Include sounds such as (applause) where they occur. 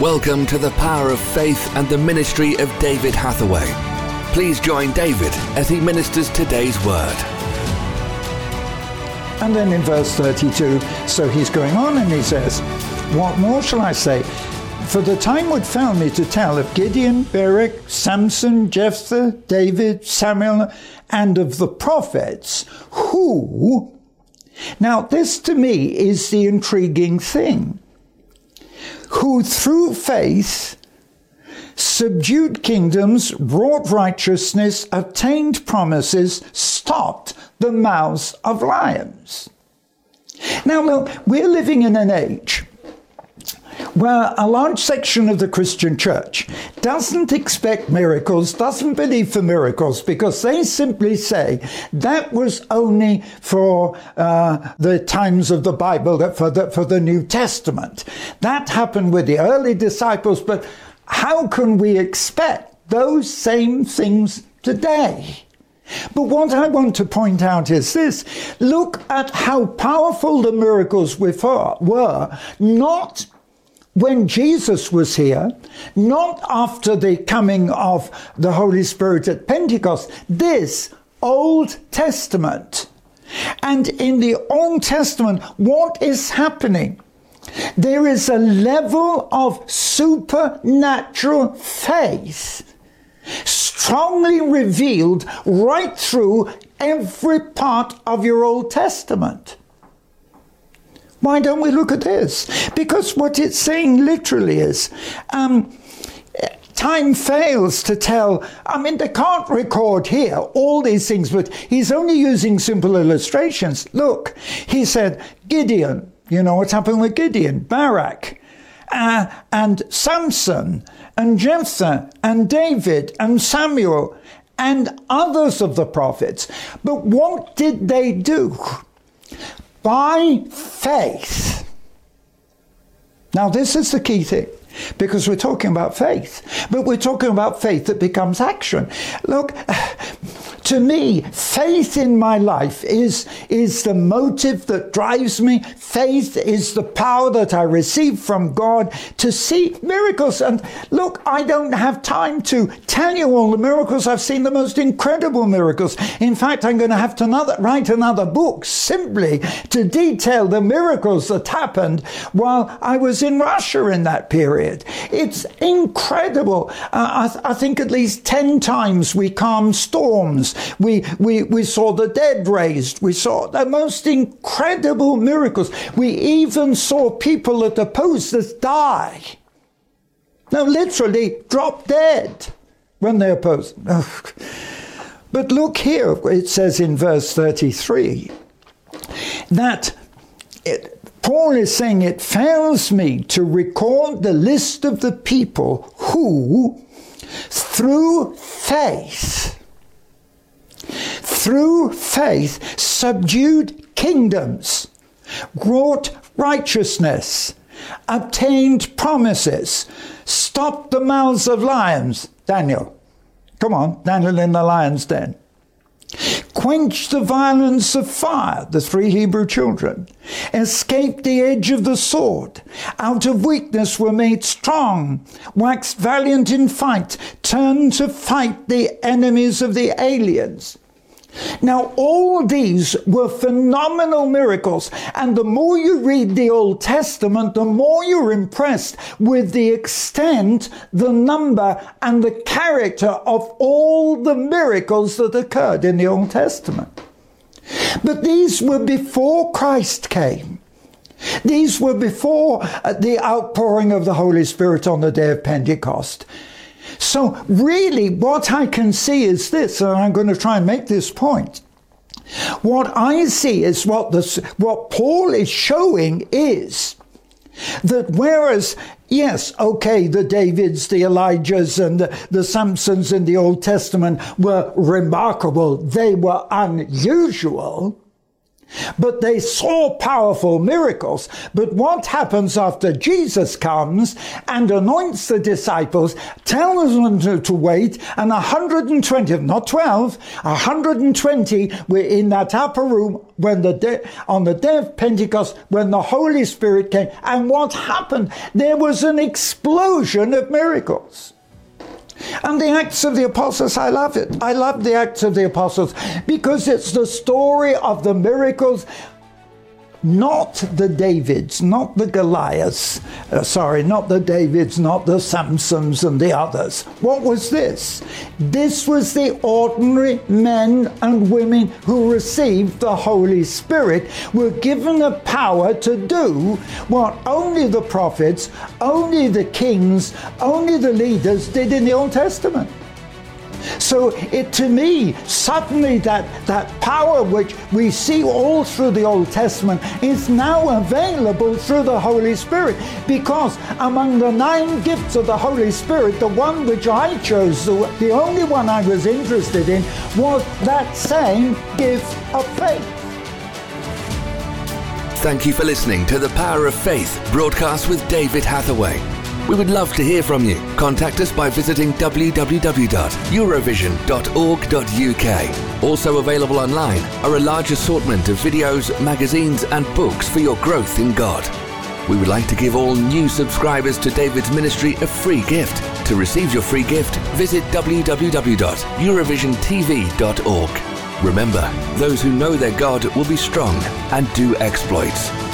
Welcome to the power of faith and the ministry of David Hathaway. Please join David as he ministers today's word. And then in verse 32, so he's going on and he says, What more shall I say? For the time would fail me to tell of Gideon, Barak, Samson, Jephthah, David, Samuel, and of the prophets, who. Now, this to me is the intriguing thing. Who through faith subdued kingdoms, wrought righteousness, obtained promises, stopped the mouths of lions. Now, look, we're living in an age where a large section of the Christian church doesn't expect miracles, doesn't believe for miracles, because they simply say that was only for uh, the times of the Bible, for the, for the New Testament. That happened with the early disciples, but how can we expect those same things today? But what I want to point out is this look at how powerful the miracles were, not when Jesus was here, not after the coming of the Holy Spirit at Pentecost, this Old Testament. And in the Old Testament, what is happening? There is a level of supernatural faith strongly revealed right through every part of your Old Testament. Why don't we look at this? Because what it's saying literally is um, time fails to tell. I mean, they can't record here all these things, but he's only using simple illustrations. Look, he said, Gideon, you know what's happened with Gideon, Barak, uh, and Samson, and Jephthah, and David, and Samuel, and others of the prophets. But what did they do? By faith. Now, this is the key thing because we're talking about faith, but we're talking about faith that becomes action. Look, to me, faith in my life is, is the motive that drives me. Faith is the power that I receive from God to see miracles. And look, I don't have time to tell you all the miracles. I've seen the most incredible miracles. In fact, I'm going to have to another, write another book simply to detail the miracles that happened while I was in Russia in that period. It's incredible. Uh, I, th- I think at least 10 times we calmed storms we, we, we saw the dead raised. We saw the most incredible miracles. We even saw people that opposed us die. Now, literally drop dead when they opposed. (laughs) But look here, it says in verse 33 that it, Paul is saying it fails me to record the list of the people who, through faith, through faith subdued kingdoms, wrought righteousness, obtained promises, stopped the mouths of lions. Daniel. Come on, Daniel in the lion's den. Quenched the violence of fire, the three Hebrew children. Escaped the edge of the sword. Out of weakness were made strong. Waxed valiant in fight. Turned to fight the enemies of the aliens. Now, all these were phenomenal miracles, and the more you read the Old Testament, the more you're impressed with the extent, the number, and the character of all the miracles that occurred in the Old Testament. But these were before Christ came. These were before uh, the outpouring of the Holy Spirit on the day of Pentecost. So, really, what I can see is this, and I'm going to try and make this point. What I see is what, this, what Paul is showing is that whereas, yes, okay, the Davids, the Elijahs, and the, the Samsons in the Old Testament were remarkable, they were unusual. But they saw powerful miracles. But what happens after Jesus comes and anoints the disciples, tells them to, to wait, and 120, not 12, 120 were in that upper room when the on the day of Pentecost, when the Holy Spirit came. And what happened? There was an explosion of miracles. And the Acts of the Apostles, I love it. I love the Acts of the Apostles because it's the story of the miracles not the Davids, not the Goliaths, uh, sorry, not the Davids, not the Samsons and the others. What was this? This was the ordinary men and women who received the Holy Spirit, were given a power to do what only the prophets, only the kings, only the leaders did in the Old Testament. So it to me, suddenly that, that power which we see all through the Old Testament is now available through the Holy Spirit. Because among the nine gifts of the Holy Spirit, the one which I chose, the, the only one I was interested in, was that same gift of faith. Thank you for listening to The Power of Faith broadcast with David Hathaway. We would love to hear from you. Contact us by visiting www.eurovision.org.uk. Also available online are a large assortment of videos, magazines, and books for your growth in God. We would like to give all new subscribers to David's ministry a free gift. To receive your free gift, visit www.eurovisiontv.org. Remember, those who know their God will be strong and do exploits.